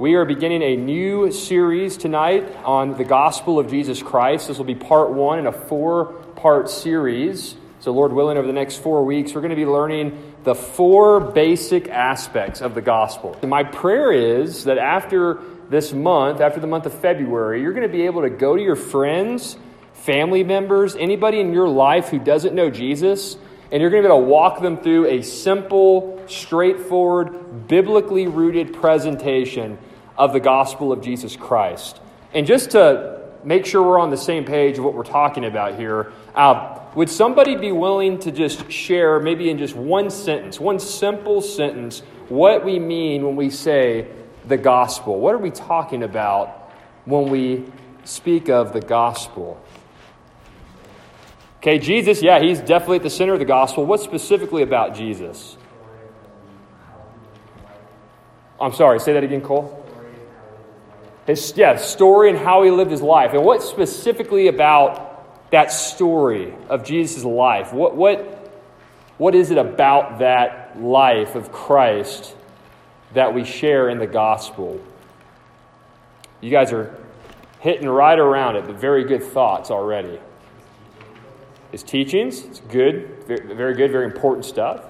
We are beginning a new series tonight on the gospel of Jesus Christ. This will be part one in a four part series. So, Lord willing, over the next four weeks, we're going to be learning the four basic aspects of the gospel. And my prayer is that after this month, after the month of February, you're going to be able to go to your friends, family members, anybody in your life who doesn't know Jesus, and you're going to be able to walk them through a simple, straightforward, biblically rooted presentation of the gospel of Jesus Christ. And just to make sure we're on the same page of what we're talking about here, uh, would somebody be willing to just share, maybe in just one sentence, one simple sentence, what we mean when we say the gospel? What are we talking about when we speak of the gospel? Okay, Jesus, yeah, he's definitely at the center of the gospel. What specifically about Jesus? I'm sorry, say that again, Cole his yeah, story and how he lived his life. And what specifically about that story of Jesus' life? What, what, what is it about that life of Christ that we share in the gospel? You guys are hitting right around it, but very good thoughts already. His teachings, it's good, very good, very important stuff.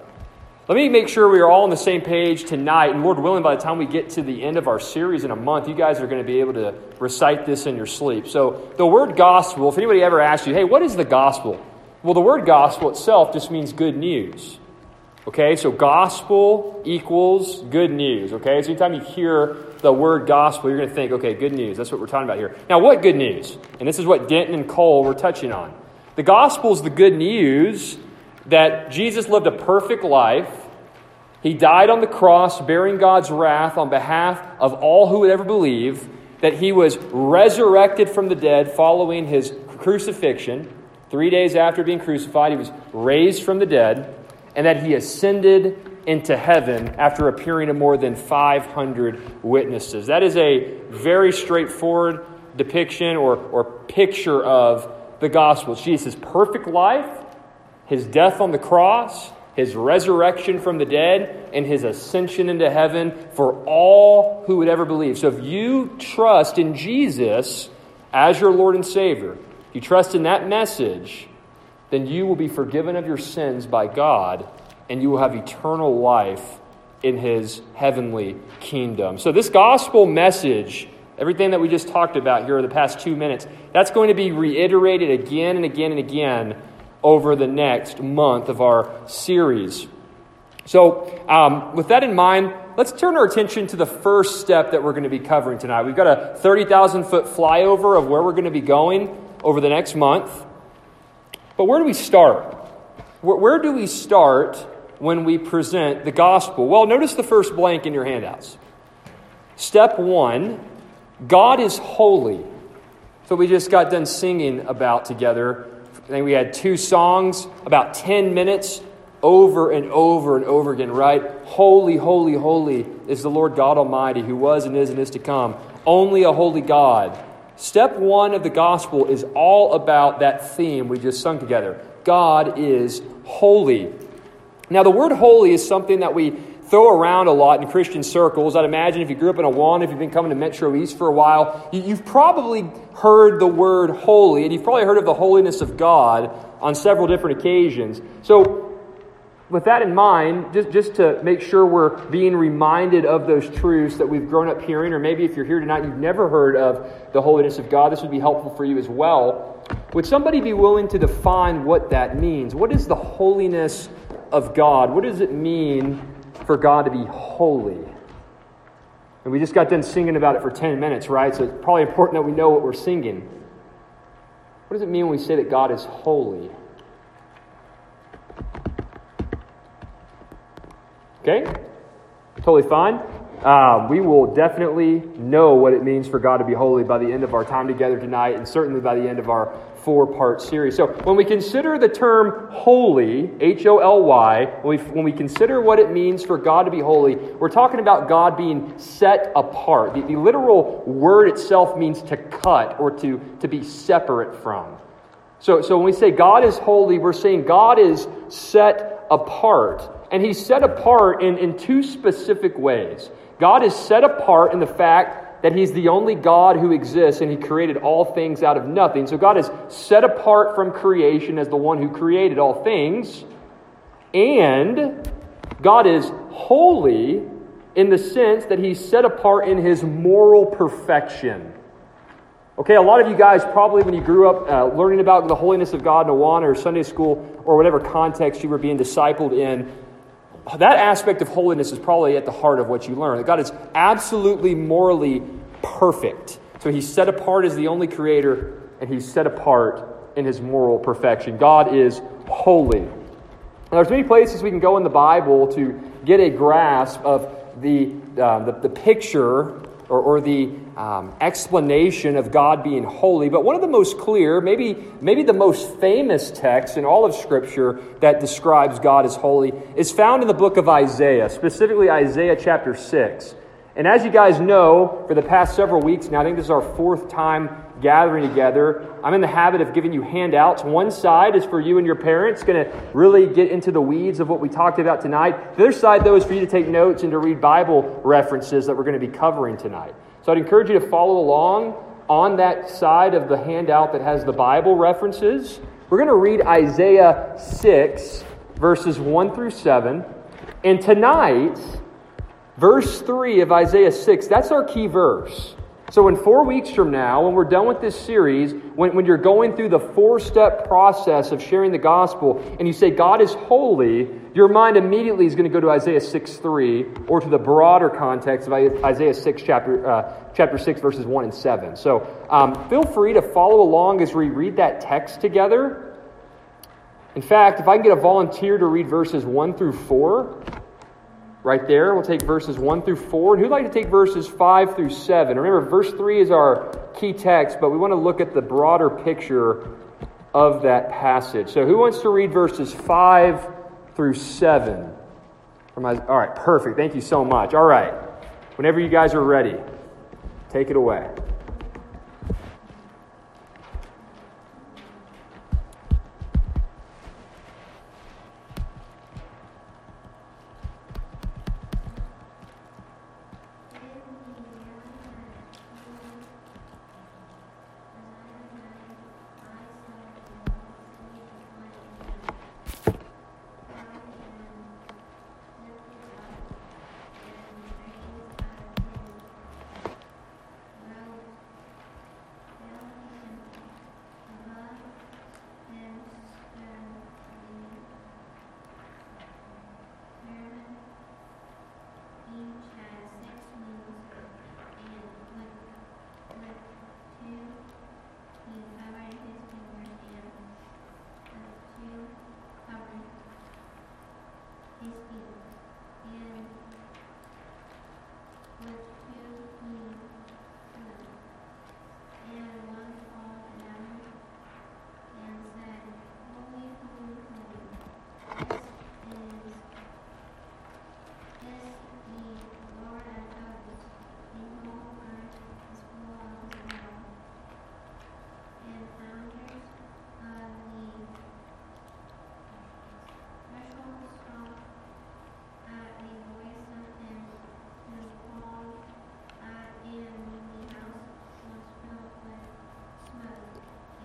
Let me make sure we are all on the same page tonight. And Lord willing, by the time we get to the end of our series in a month, you guys are going to be able to recite this in your sleep. So, the word gospel, if anybody ever asks you, hey, what is the gospel? Well, the word gospel itself just means good news. Okay, so gospel equals good news. Okay, so anytime you hear the word gospel, you're going to think, okay, good news. That's what we're talking about here. Now, what good news? And this is what Denton and Cole were touching on. The gospel is the good news that Jesus lived a perfect life. He died on the cross, bearing God's wrath on behalf of all who would ever believe, that he was resurrected from the dead following his crucifixion. Three days after being crucified, he was raised from the dead, and that he ascended into heaven after appearing to more than 500 witnesses. That is a very straightforward depiction or, or picture of the gospel. Jesus' perfect life his death on the cross, his resurrection from the dead, and his ascension into heaven for all who would ever believe. So if you trust in Jesus as your Lord and Savior, you trust in that message, then you will be forgiven of your sins by God and you will have eternal life in his heavenly kingdom. So, this gospel message, everything that we just talked about here the past two minutes, that's going to be reiterated again and again and again over the next month of our series. So, um, with that in mind, let's turn our attention to the first step that we're going to be covering tonight. We've got a 30,000 foot flyover of where we're going to be going over the next month. But where do we start? Where, where do we start when we present the gospel? Well, notice the first blank in your handouts. Step one God is holy. So, we just got done singing about together I think we had two songs, about 10 minutes, over and over and over again, right? Holy, holy, holy is the Lord God Almighty, who was and is and is to come. Only a holy God. Step one of the gospel is all about that theme we just sung together God is holy. Now, the word holy is something that we throw around a lot in Christian circles. I'd imagine if you grew up in Awana, if you've been coming to Metro East for a while, you've probably heard the word holy, and you've probably heard of the holiness of God on several different occasions. So, with that in mind, just, just to make sure we're being reminded of those truths that we've grown up hearing, or maybe if you're here tonight, you've never heard of the holiness of God, this would be helpful for you as well. Would somebody be willing to define what that means? What is the holiness of God? What does it mean for God to be holy. And we just got done singing about it for 10 minutes, right? So it's probably important that we know what we're singing. What does it mean when we say that God is holy? Okay? Totally fine. Um, we will definitely know what it means for God to be holy by the end of our time together tonight, and certainly by the end of our four part series. So, when we consider the term holy, H O L Y, when we consider what it means for God to be holy, we're talking about God being set apart. The, the literal word itself means to cut or to, to be separate from. So, so, when we say God is holy, we're saying God is set apart. And He's set apart in, in two specific ways. God is set apart in the fact that He's the only God who exists and He created all things out of nothing. So God is set apart from creation as the one who created all things. And God is holy in the sense that He's set apart in His moral perfection. Okay, a lot of you guys probably, when you grew up uh, learning about the holiness of God in Awana or Sunday school or whatever context you were being discipled in, that aspect of holiness is probably at the heart of what you learn. That God is absolutely morally perfect. So he's set apart as the only creator, and he's set apart in his moral perfection. God is holy. Now, there's many places we can go in the Bible to get a grasp of the, uh, the, the picture or, or the um, explanation of God being holy. But one of the most clear, maybe, maybe the most famous text in all of Scripture that describes God as holy is found in the book of Isaiah, specifically Isaiah chapter 6. And as you guys know, for the past several weeks now, I think this is our fourth time gathering together. I'm in the habit of giving you handouts. One side is for you and your parents, going to really get into the weeds of what we talked about tonight. The other side, though, is for you to take notes and to read Bible references that we're going to be covering tonight. So I'd encourage you to follow along on that side of the handout that has the Bible references. We're going to read Isaiah 6, verses 1 through 7. And tonight, verse 3 of Isaiah 6, that's our key verse. So, in four weeks from now, when we're done with this series, when, when you're going through the four step process of sharing the gospel and you say, God is holy, your mind immediately is going to go to Isaiah 6 3 or to the broader context of Isaiah 6, chapter, uh, chapter 6, verses 1 and 7. So, um, feel free to follow along as we read that text together. In fact, if I can get a volunteer to read verses 1 through 4, right there. We'll take verses 1 through 4. And who'd like to take verses 5 through 7? Remember, verse 3 is our key text, but we want to look at the broader picture of that passage. So, who wants to read verses 5 through 7? From my, all right, perfect. Thank you so much. All right. Whenever you guys are ready, take it away.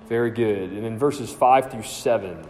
Very good. And in verses 5 through 7.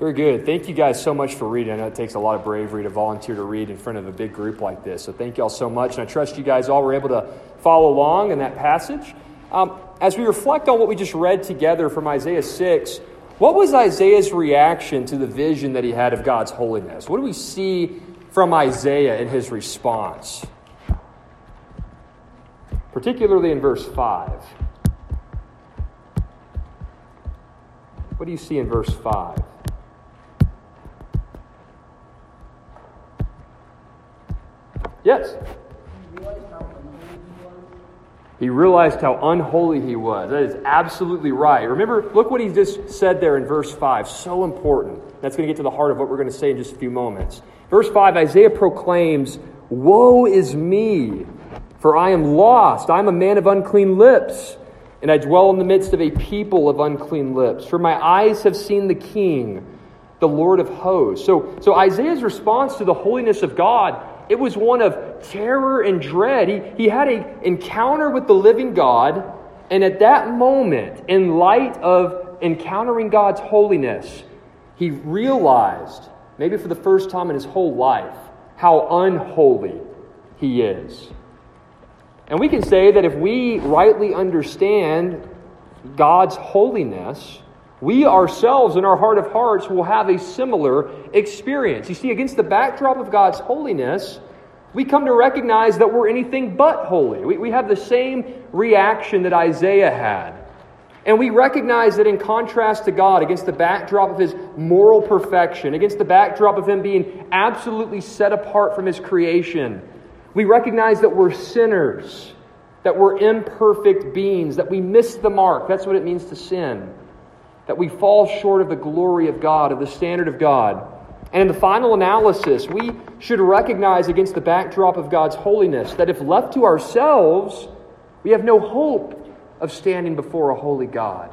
Very good. Thank you guys so much for reading. I know it takes a lot of bravery to volunteer to read in front of a big group like this. So thank you all so much. And I trust you guys all were able to follow along in that passage. Um, as we reflect on what we just read together from Isaiah 6, what was Isaiah's reaction to the vision that he had of God's holiness? What do we see from Isaiah in his response? Particularly in verse 5. What do you see in verse 5? Yes. He realized how unholy he was. That is absolutely right. Remember, look what he just said there in verse 5. So important. That's going to get to the heart of what we're going to say in just a few moments. Verse 5 Isaiah proclaims, Woe is me, for I am lost. I am a man of unclean lips, and I dwell in the midst of a people of unclean lips. For my eyes have seen the King, the Lord of hosts. So, so Isaiah's response to the holiness of God it was one of terror and dread. He, he had an encounter with the living God, and at that moment, in light of encountering God's holiness, he realized, maybe for the first time in his whole life, how unholy he is. And we can say that if we rightly understand God's holiness, we ourselves, in our heart of hearts, will have a similar experience. You see, against the backdrop of God's holiness, we come to recognize that we're anything but holy. We, we have the same reaction that Isaiah had. And we recognize that in contrast to God, against the backdrop of his moral perfection, against the backdrop of him being absolutely set apart from his creation, we recognize that we're sinners, that we're imperfect beings, that we miss the mark. That's what it means to sin that we fall short of the glory of God, of the standard of God. And in the final analysis, we should recognize against the backdrop of God's holiness that if left to ourselves, we have no hope of standing before a holy God.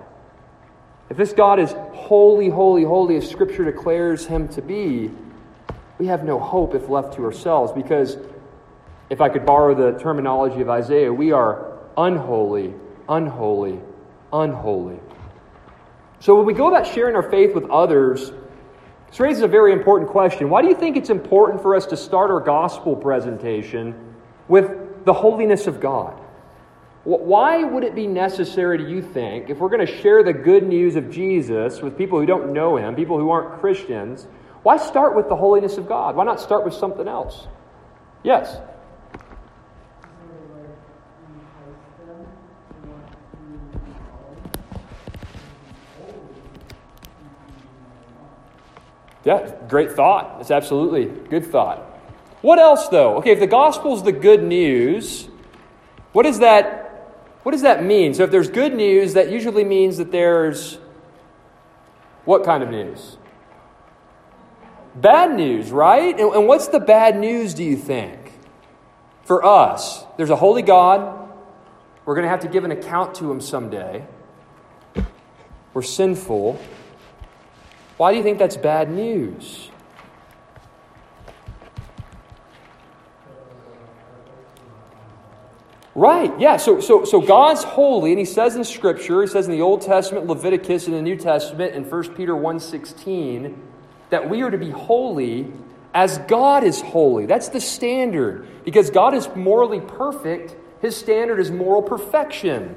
If this God is holy, holy, holy, as Scripture declares him to be, we have no hope if left to ourselves because, if I could borrow the terminology of Isaiah, we are unholy, unholy, unholy. So when we go about sharing our faith with others, this raises a very important question. Why do you think it's important for us to start our gospel presentation with the holiness of God? Why would it be necessary, do you think, if we're going to share the good news of Jesus with people who don't know him, people who aren't Christians, why start with the holiness of God? Why not start with something else? Yes? Yeah, great thought. It's absolutely good thought. What else though? Okay, if the gospel is the good news, what does that what does that mean? So if there's good news, that usually means that there's what kind of news? Bad news, right? And, and what's the bad news, do you think? For us, there's a holy God. We're going to have to give an account to him someday. We're sinful. Why do you think that's bad news? Right, yeah. So, so, so God's holy, and he says in Scripture, he says in the Old Testament, Leviticus, in the New Testament, in 1 Peter 1.16, that we are to be holy as God is holy. That's the standard. Because God is morally perfect, his standard is moral perfection.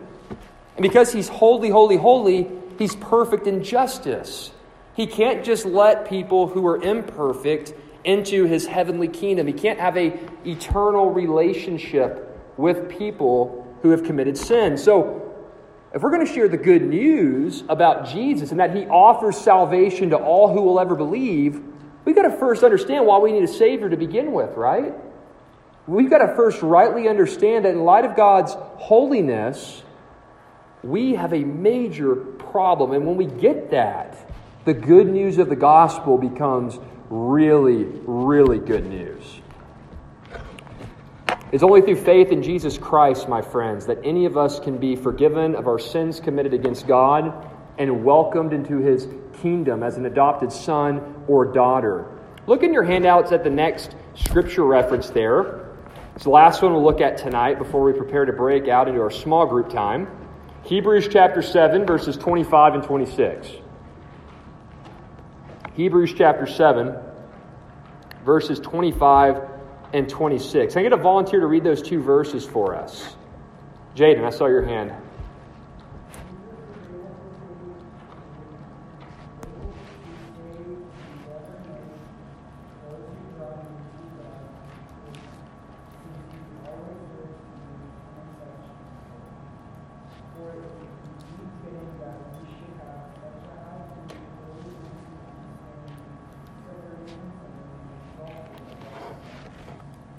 And because he's holy, holy, holy, he's perfect in justice. He can't just let people who are imperfect into his heavenly kingdom. He can't have a eternal relationship with people who have committed sin. So, if we're going to share the good news about Jesus and that he offers salvation to all who will ever believe, we've got to first understand why we need a Savior to begin with, right? We've got to first rightly understand that in light of God's holiness, we have a major problem. And when we get that, the good news of the gospel becomes really, really good news. It's only through faith in Jesus Christ, my friends, that any of us can be forgiven of our sins committed against God and welcomed into his kingdom as an adopted son or daughter. Look in your handouts at the next scripture reference there. It's the last one we'll look at tonight before we prepare to break out into our small group time. Hebrews chapter 7, verses 25 and 26. Hebrews chapter 7, verses 25 and 26. I'm going to volunteer to read those two verses for us. Jaden, I saw your hand.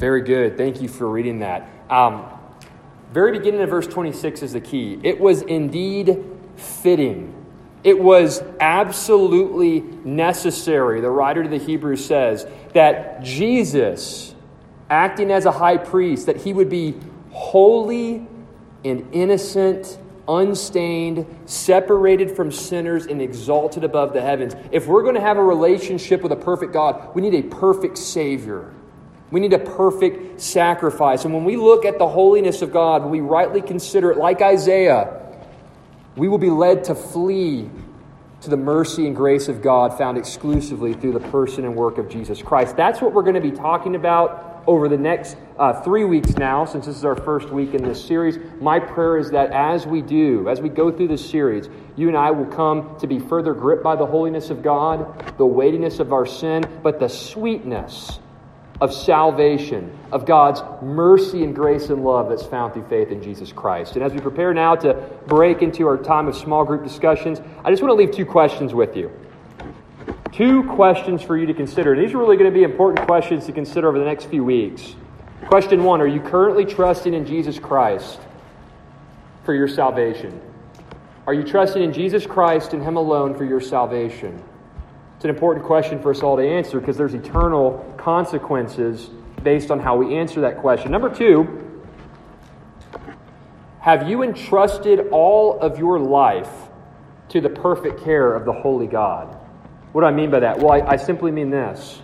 Very good. Thank you for reading that. Um, very beginning of verse 26 is the key. It was indeed fitting. It was absolutely necessary, the writer to the Hebrews says, that Jesus, acting as a high priest, that he would be holy and innocent, unstained, separated from sinners, and exalted above the heavens. If we're going to have a relationship with a perfect God, we need a perfect Savior. We need a perfect sacrifice. And when we look at the holiness of God, when we rightly consider it, like Isaiah, we will be led to flee to the mercy and grace of God found exclusively through the person and work of Jesus Christ. That's what we're going to be talking about over the next uh, three weeks now, since this is our first week in this series. My prayer is that as we do, as we go through this series, you and I will come to be further gripped by the holiness of God, the weightiness of our sin, but the sweetness of salvation, of God's mercy and grace and love that's found through faith in Jesus Christ. And as we prepare now to break into our time of small group discussions, I just want to leave two questions with you. Two questions for you to consider. These are really going to be important questions to consider over the next few weeks. Question one Are you currently trusting in Jesus Christ for your salvation? Are you trusting in Jesus Christ and Him alone for your salvation? It's an important question for us all to answer because there's eternal consequences based on how we answer that question. Number two, have you entrusted all of your life to the perfect care of the holy God? What do I mean by that? Well, I, I simply mean this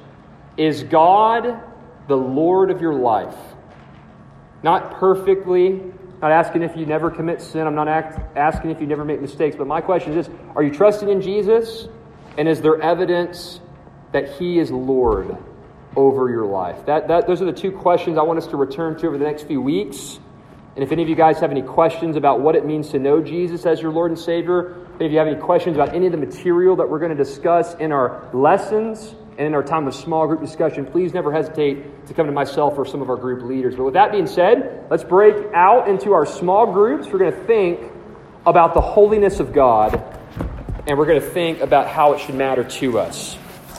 Is God the Lord of your life? Not perfectly, not asking if you never commit sin. I'm not act, asking if you never make mistakes. But my question is this Are you trusting in Jesus? And is there evidence that He is Lord over your life? That, that, those are the two questions I want us to return to over the next few weeks. And if any of you guys have any questions about what it means to know Jesus as your Lord and Savior, if you have any questions about any of the material that we're going to discuss in our lessons and in our time of small group discussion, please never hesitate to come to myself or some of our group leaders. But with that being said, let's break out into our small groups. We're going to think about the holiness of God and we're going to think about how it should matter to us.